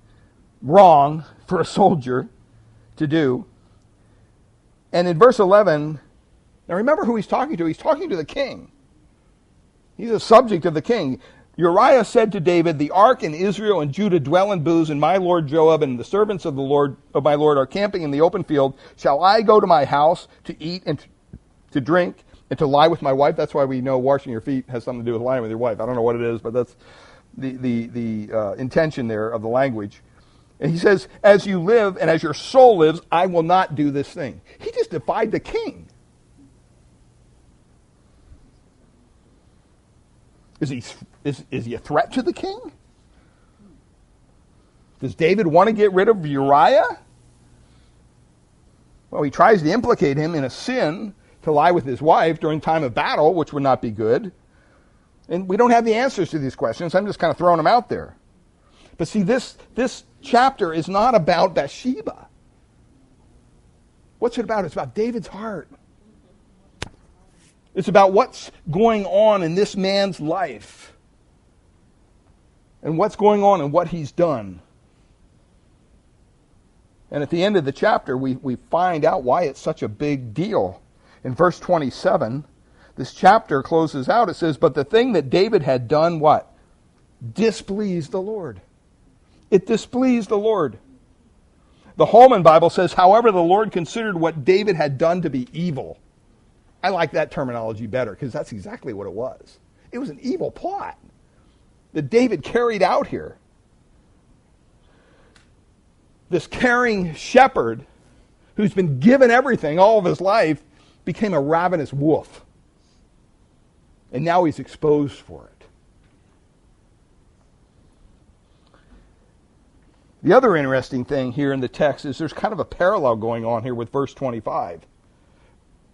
wrong for a soldier to do. And in verse 11, now remember who he's talking to. He's talking to the king. He's a subject of the king. Uriah said to David, The ark and Israel and Judah dwell in booths, and my lord Joab and the servants of the Lord of my lord are camping in the open field. Shall I go to my house to eat and to drink and to lie with my wife. That's why we know washing your feet has something to do with lying with your wife. I don't know what it is, but that's the, the, the uh, intention there of the language. And he says, As you live and as your soul lives, I will not do this thing. He just defied the king. Is he, is, is he a threat to the king? Does David want to get rid of Uriah? Well, he tries to implicate him in a sin to lie with his wife during time of battle, which would not be good. And we don't have the answers to these questions. I'm just kind of throwing them out there. But see, this, this chapter is not about Bathsheba. What's it about? It's about David's heart. It's about what's going on in this man's life and what's going on and what he's done. And at the end of the chapter, we, we find out why it's such a big deal. In verse 27, this chapter closes out. It says, But the thing that David had done, what? Displeased the Lord. It displeased the Lord. The Holman Bible says, However, the Lord considered what David had done to be evil. I like that terminology better because that's exactly what it was. It was an evil plot that David carried out here this caring shepherd who's been given everything all of his life became a ravenous wolf. And now he's exposed for it. The other interesting thing here in the text is there's kind of a parallel going on here with verse 25.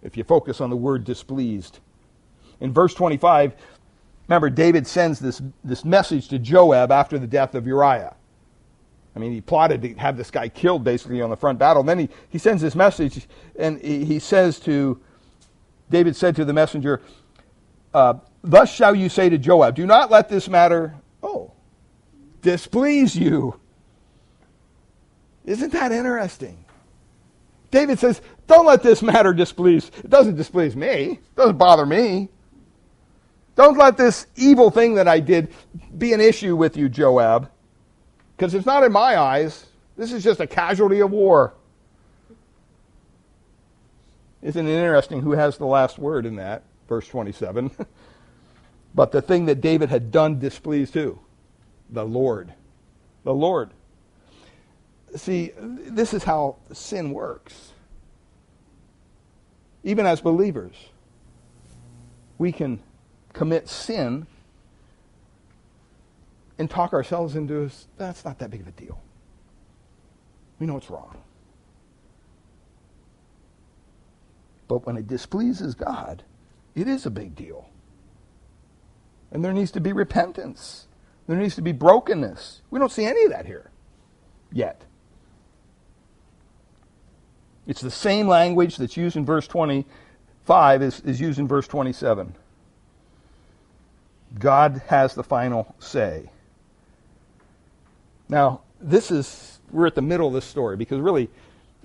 If you focus on the word displeased. In verse 25, remember, David sends this, this message to Joab after the death of Uriah. I mean, he plotted to have this guy killed basically on the front battle. And then he, he sends this message, and he, he says to, David said to the messenger, uh, Thus shall you say to Joab, Do not let this matter, oh, displease you. Isn't that interesting? David says, Don't let this matter displease. It doesn't displease me. It doesn't bother me. Don't let this evil thing that I did be an issue with you, Joab. Because it's not in my eyes. This is just a casualty of war. Isn't it interesting who has the last word in that? Verse 27. but the thing that David had done displeased who? The Lord. The Lord. See, this is how sin works. Even as believers, we can commit sin and talk ourselves into that's not that big of a deal. We know it's wrong. But when it displeases God, it is a big deal. And there needs to be repentance. There needs to be brokenness. We don't see any of that here yet. It's the same language that's used in verse 25 is, is used in verse 27. God has the final say. Now, this is, we're at the middle of this story because really,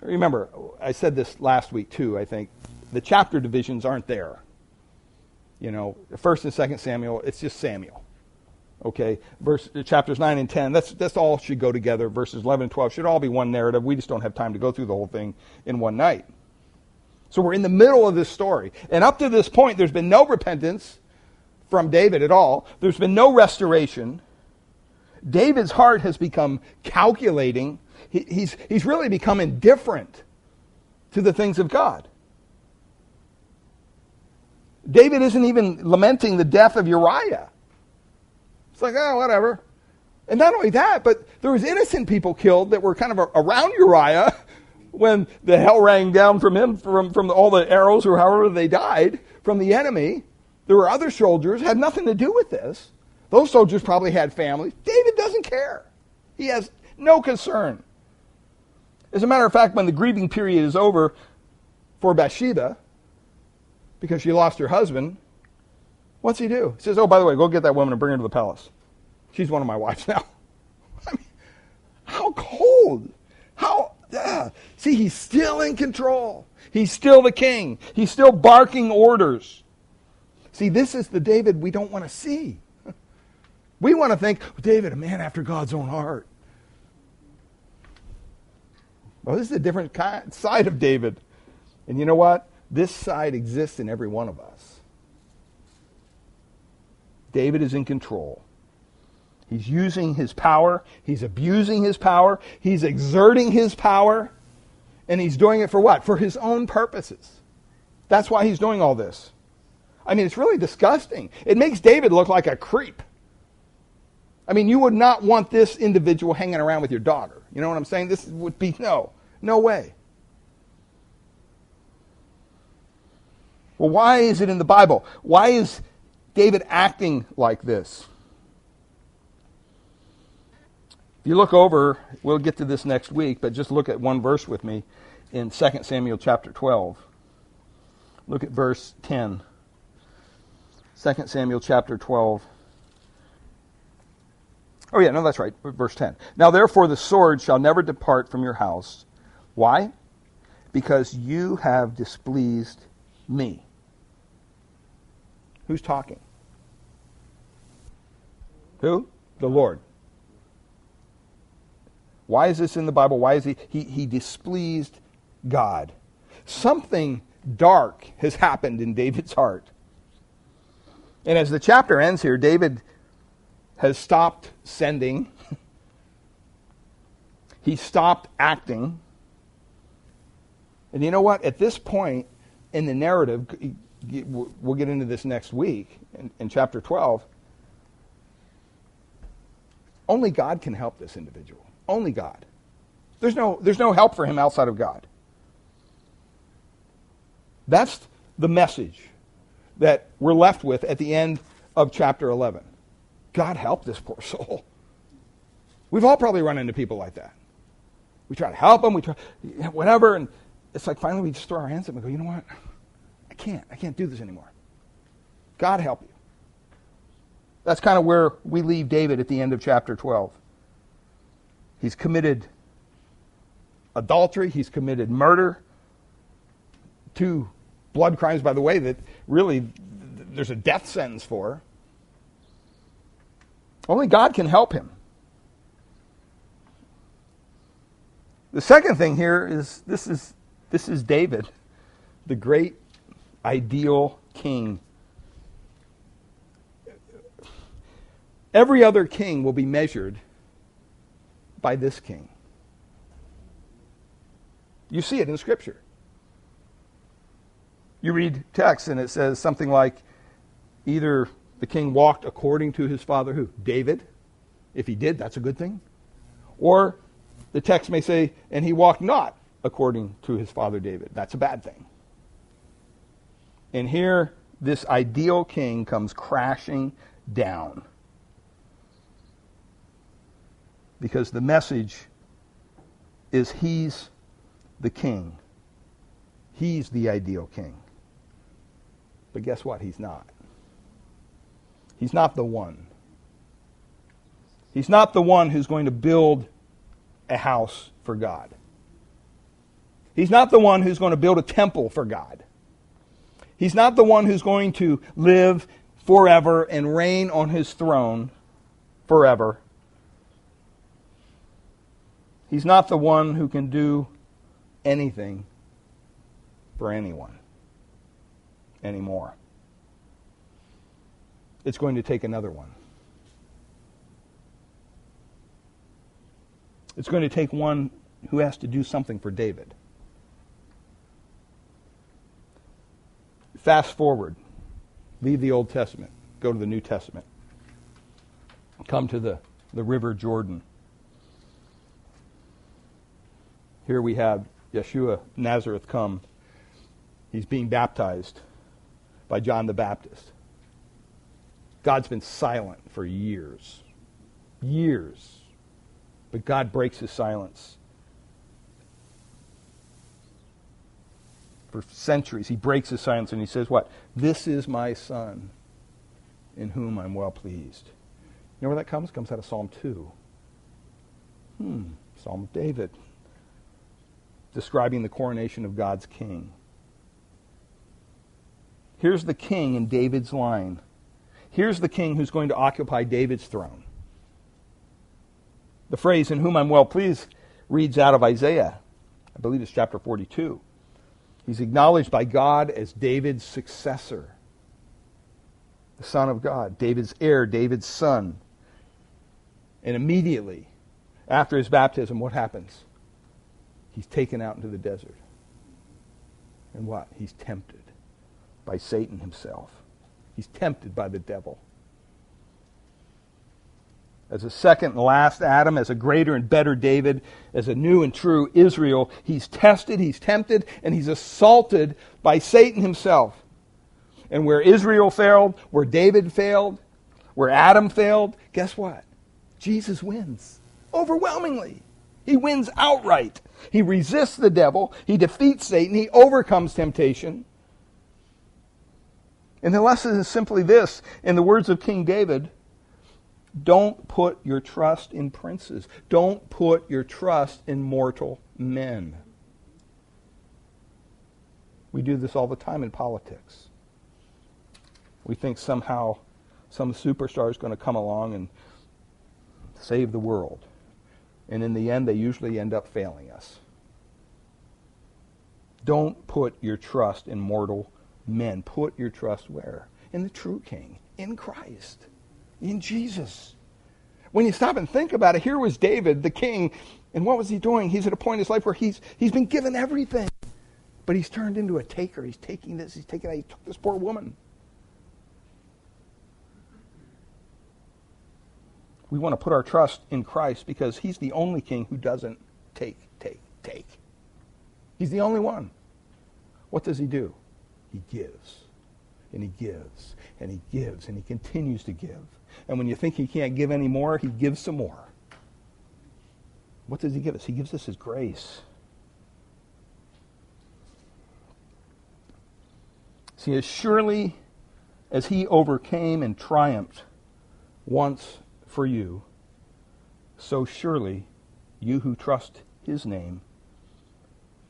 remember, I said this last week too, I think. The chapter divisions aren't there. You know, first and second Samuel, it's just Samuel. Okay, verse uh, chapters nine and ten. That's that's all should go together. Verses eleven and twelve should all be one narrative. We just don't have time to go through the whole thing in one night. So we're in the middle of this story, and up to this point, there's been no repentance from David at all. There's been no restoration. David's heart has become calculating. He, he's, he's really become indifferent to the things of God. David isn't even lamenting the death of Uriah. It's like, oh, whatever. And not only that, but there was innocent people killed that were kind of around Uriah when the hell rang down from him, from, from all the arrows or however they died from the enemy. There were other soldiers, had nothing to do with this. Those soldiers probably had families. David doesn't care. He has no concern. As a matter of fact, when the grieving period is over for Bathsheba, because she lost her husband, what's he do? He says, Oh, by the way, go get that woman and bring her to the palace. She's one of my wives now. I mean, how cold. How. Uh, see, he's still in control. He's still the king. He's still barking orders. See, this is the David we don't want to see. We want to think, David, a man after God's own heart. Well, this is a different side of David. And you know what? This side exists in every one of us. David is in control. He's using his power, he's abusing his power, he's exerting his power, and he's doing it for what? For his own purposes. That's why he's doing all this. I mean, it's really disgusting. It makes David look like a creep. I mean, you would not want this individual hanging around with your daughter. You know what I'm saying? This would be no, no way. Well, why is it in the Bible? Why is David acting like this? If you look over, we'll get to this next week, but just look at one verse with me in 2 Samuel chapter 12. Look at verse 10. 2 Samuel chapter 12. Oh, yeah, no, that's right. Verse 10. Now, therefore, the sword shall never depart from your house. Why? Because you have displeased me. Who's talking? Who? The Lord. Why is this in the Bible? Why is he? He, he displeased God. Something dark has happened in David's heart. And as the chapter ends here, David has stopped sending, he stopped acting. And you know what? At this point in the narrative, we'll get into this next week in, in chapter 12. Only God can help this individual. Only God. There's no, there's no help for him outside of God. That's the message that we're left with at the end of chapter 11. God help this poor soul. We've all probably run into people like that. We try to help them, we try, whatever, and it's like finally we just throw our hands up and go, you know what? I can't. I can't do this anymore. God help you. That's kind of where we leave David at the end of chapter 12. He's committed adultery, he's committed murder, two blood crimes, by the way, that really there's a death sentence for. Only God can help him. The second thing here is this is this is David, the great ideal king. Every other king will be measured by this king. You see it in Scripture. You read text and it says something like either the king walked according to his father who? David. If he did, that's a good thing. Or the text may say, and he walked not according to his father David. That's a bad thing. And here, this ideal king comes crashing down. Because the message is he's the king. He's the ideal king. But guess what? He's not. He's not the one. He's not the one who's going to build a house for God. He's not the one who's going to build a temple for God. He's not the one who's going to live forever and reign on his throne forever. He's not the one who can do anything for anyone anymore. It's going to take another one. It's going to take one who has to do something for David. Fast forward. Leave the Old Testament. Go to the New Testament. Come to the, the River Jordan. Here we have Yeshua Nazareth come. He's being baptized by John the Baptist. God's been silent for years. Years. But God breaks his silence. For centuries, he breaks his silence and he says, What? This is my son in whom I'm well pleased. You know where that comes? It comes out of Psalm 2. Hmm, Psalm of David, describing the coronation of God's king. Here's the king in David's line. Here's the king who's going to occupy David's throne. The phrase, in whom I'm well pleased, reads out of Isaiah. I believe it's chapter 42. He's acknowledged by God as David's successor, the Son of God, David's heir, David's son. And immediately after his baptism, what happens? He's taken out into the desert. And what? He's tempted by Satan himself. He's tempted by the devil. As a second and last Adam, as a greater and better David, as a new and true Israel, he's tested, he's tempted, and he's assaulted by Satan himself. And where Israel failed, where David failed, where Adam failed, guess what? Jesus wins overwhelmingly. He wins outright. He resists the devil, he defeats Satan, he overcomes temptation. And the lesson is simply this in the words of King David don't put your trust in princes, don't put your trust in mortal men. We do this all the time in politics. We think somehow some superstar is going to come along and save the world. And in the end, they usually end up failing us. Don't put your trust in mortal men. Put your trust where? In the true King, in Christ, in Jesus. When you stop and think about it, here was David, the king, and what was he doing? He's at a point in his life where he's, he's been given everything, but he's turned into a taker. He's taking this, he's taking that, he took this poor woman. We want to put our trust in Christ because he's the only king who doesn't take, take, take. He's the only one. What does he do? He gives, and he gives, and he gives, and he continues to give. And when you think he can't give any more, he gives some more. What does he give us? He gives us his grace. See, as surely as he overcame and triumphed once for you, so surely you who trust his name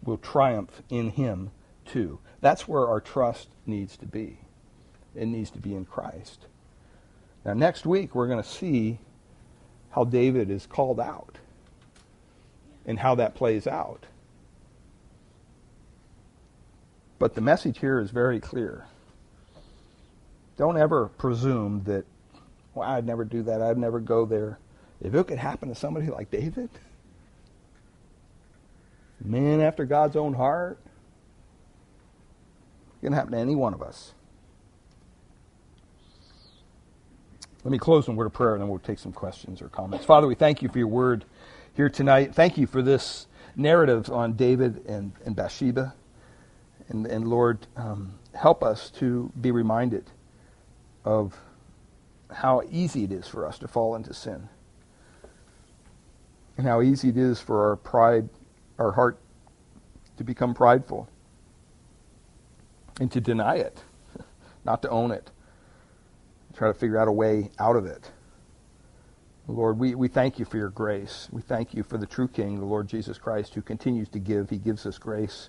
will triumph in him too. That's where our trust needs to be. It needs to be in Christ. Now, next week, we're going to see how David is called out and how that plays out. But the message here is very clear. Don't ever presume that well, I'd never do that. I'd never go there. If it could happen to somebody like David, man after God's own heart, it can happen to any one of us. Let me close in a word of prayer and then we'll take some questions or comments. Father, we thank you for your word here tonight. Thank you for this narrative on David and, and Bathsheba. And, and Lord, um, help us to be reminded of how easy it is for us to fall into sin. And how easy it is for our pride, our heart, to become prideful. And to deny it, not to own it. Try to figure out a way out of it. Lord, we, we thank you for your grace. We thank you for the true King, the Lord Jesus Christ, who continues to give. He gives us grace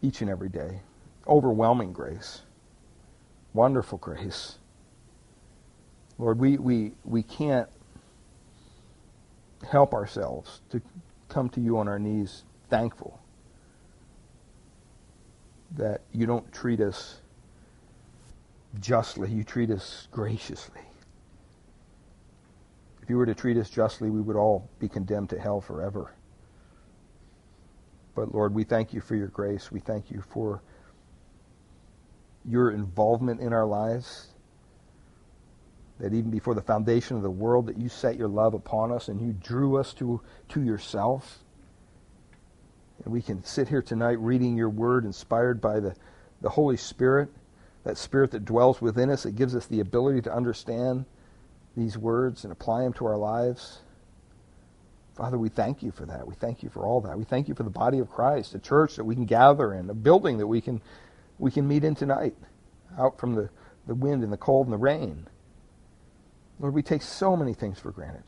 each and every day. Overwhelming grace. Wonderful grace. Lord, we, we, we can't help ourselves to come to you on our knees thankful that you don't treat us justly, you treat us graciously. If you were to treat us justly, we would all be condemned to hell forever. But Lord, we thank you for your grace. We thank you for your involvement in our lives that even before the foundation of the world that you set your love upon us and you drew us to, to yourself. And we can sit here tonight reading your word inspired by the, the Holy Spirit, that spirit that dwells within us that gives us the ability to understand these words and apply them to our lives. Father, we thank you for that. We thank you for all that. We thank you for the body of Christ, a church that we can gather in, a building that we can we can meet in tonight, out from the, the wind and the cold and the rain. Lord, we take so many things for granted.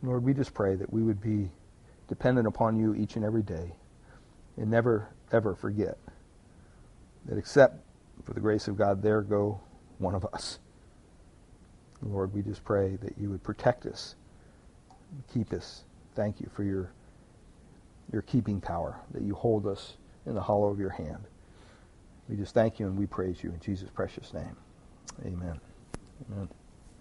Lord, we just pray that we would be dependent upon you each and every day and never, ever forget that except for the grace of God, there go one of us. Lord, we just pray that you would protect us, keep us. Thank you for your, your keeping power, that you hold us in the hollow of your hand. We just thank you and we praise you in Jesus' precious name. Amen. Amen.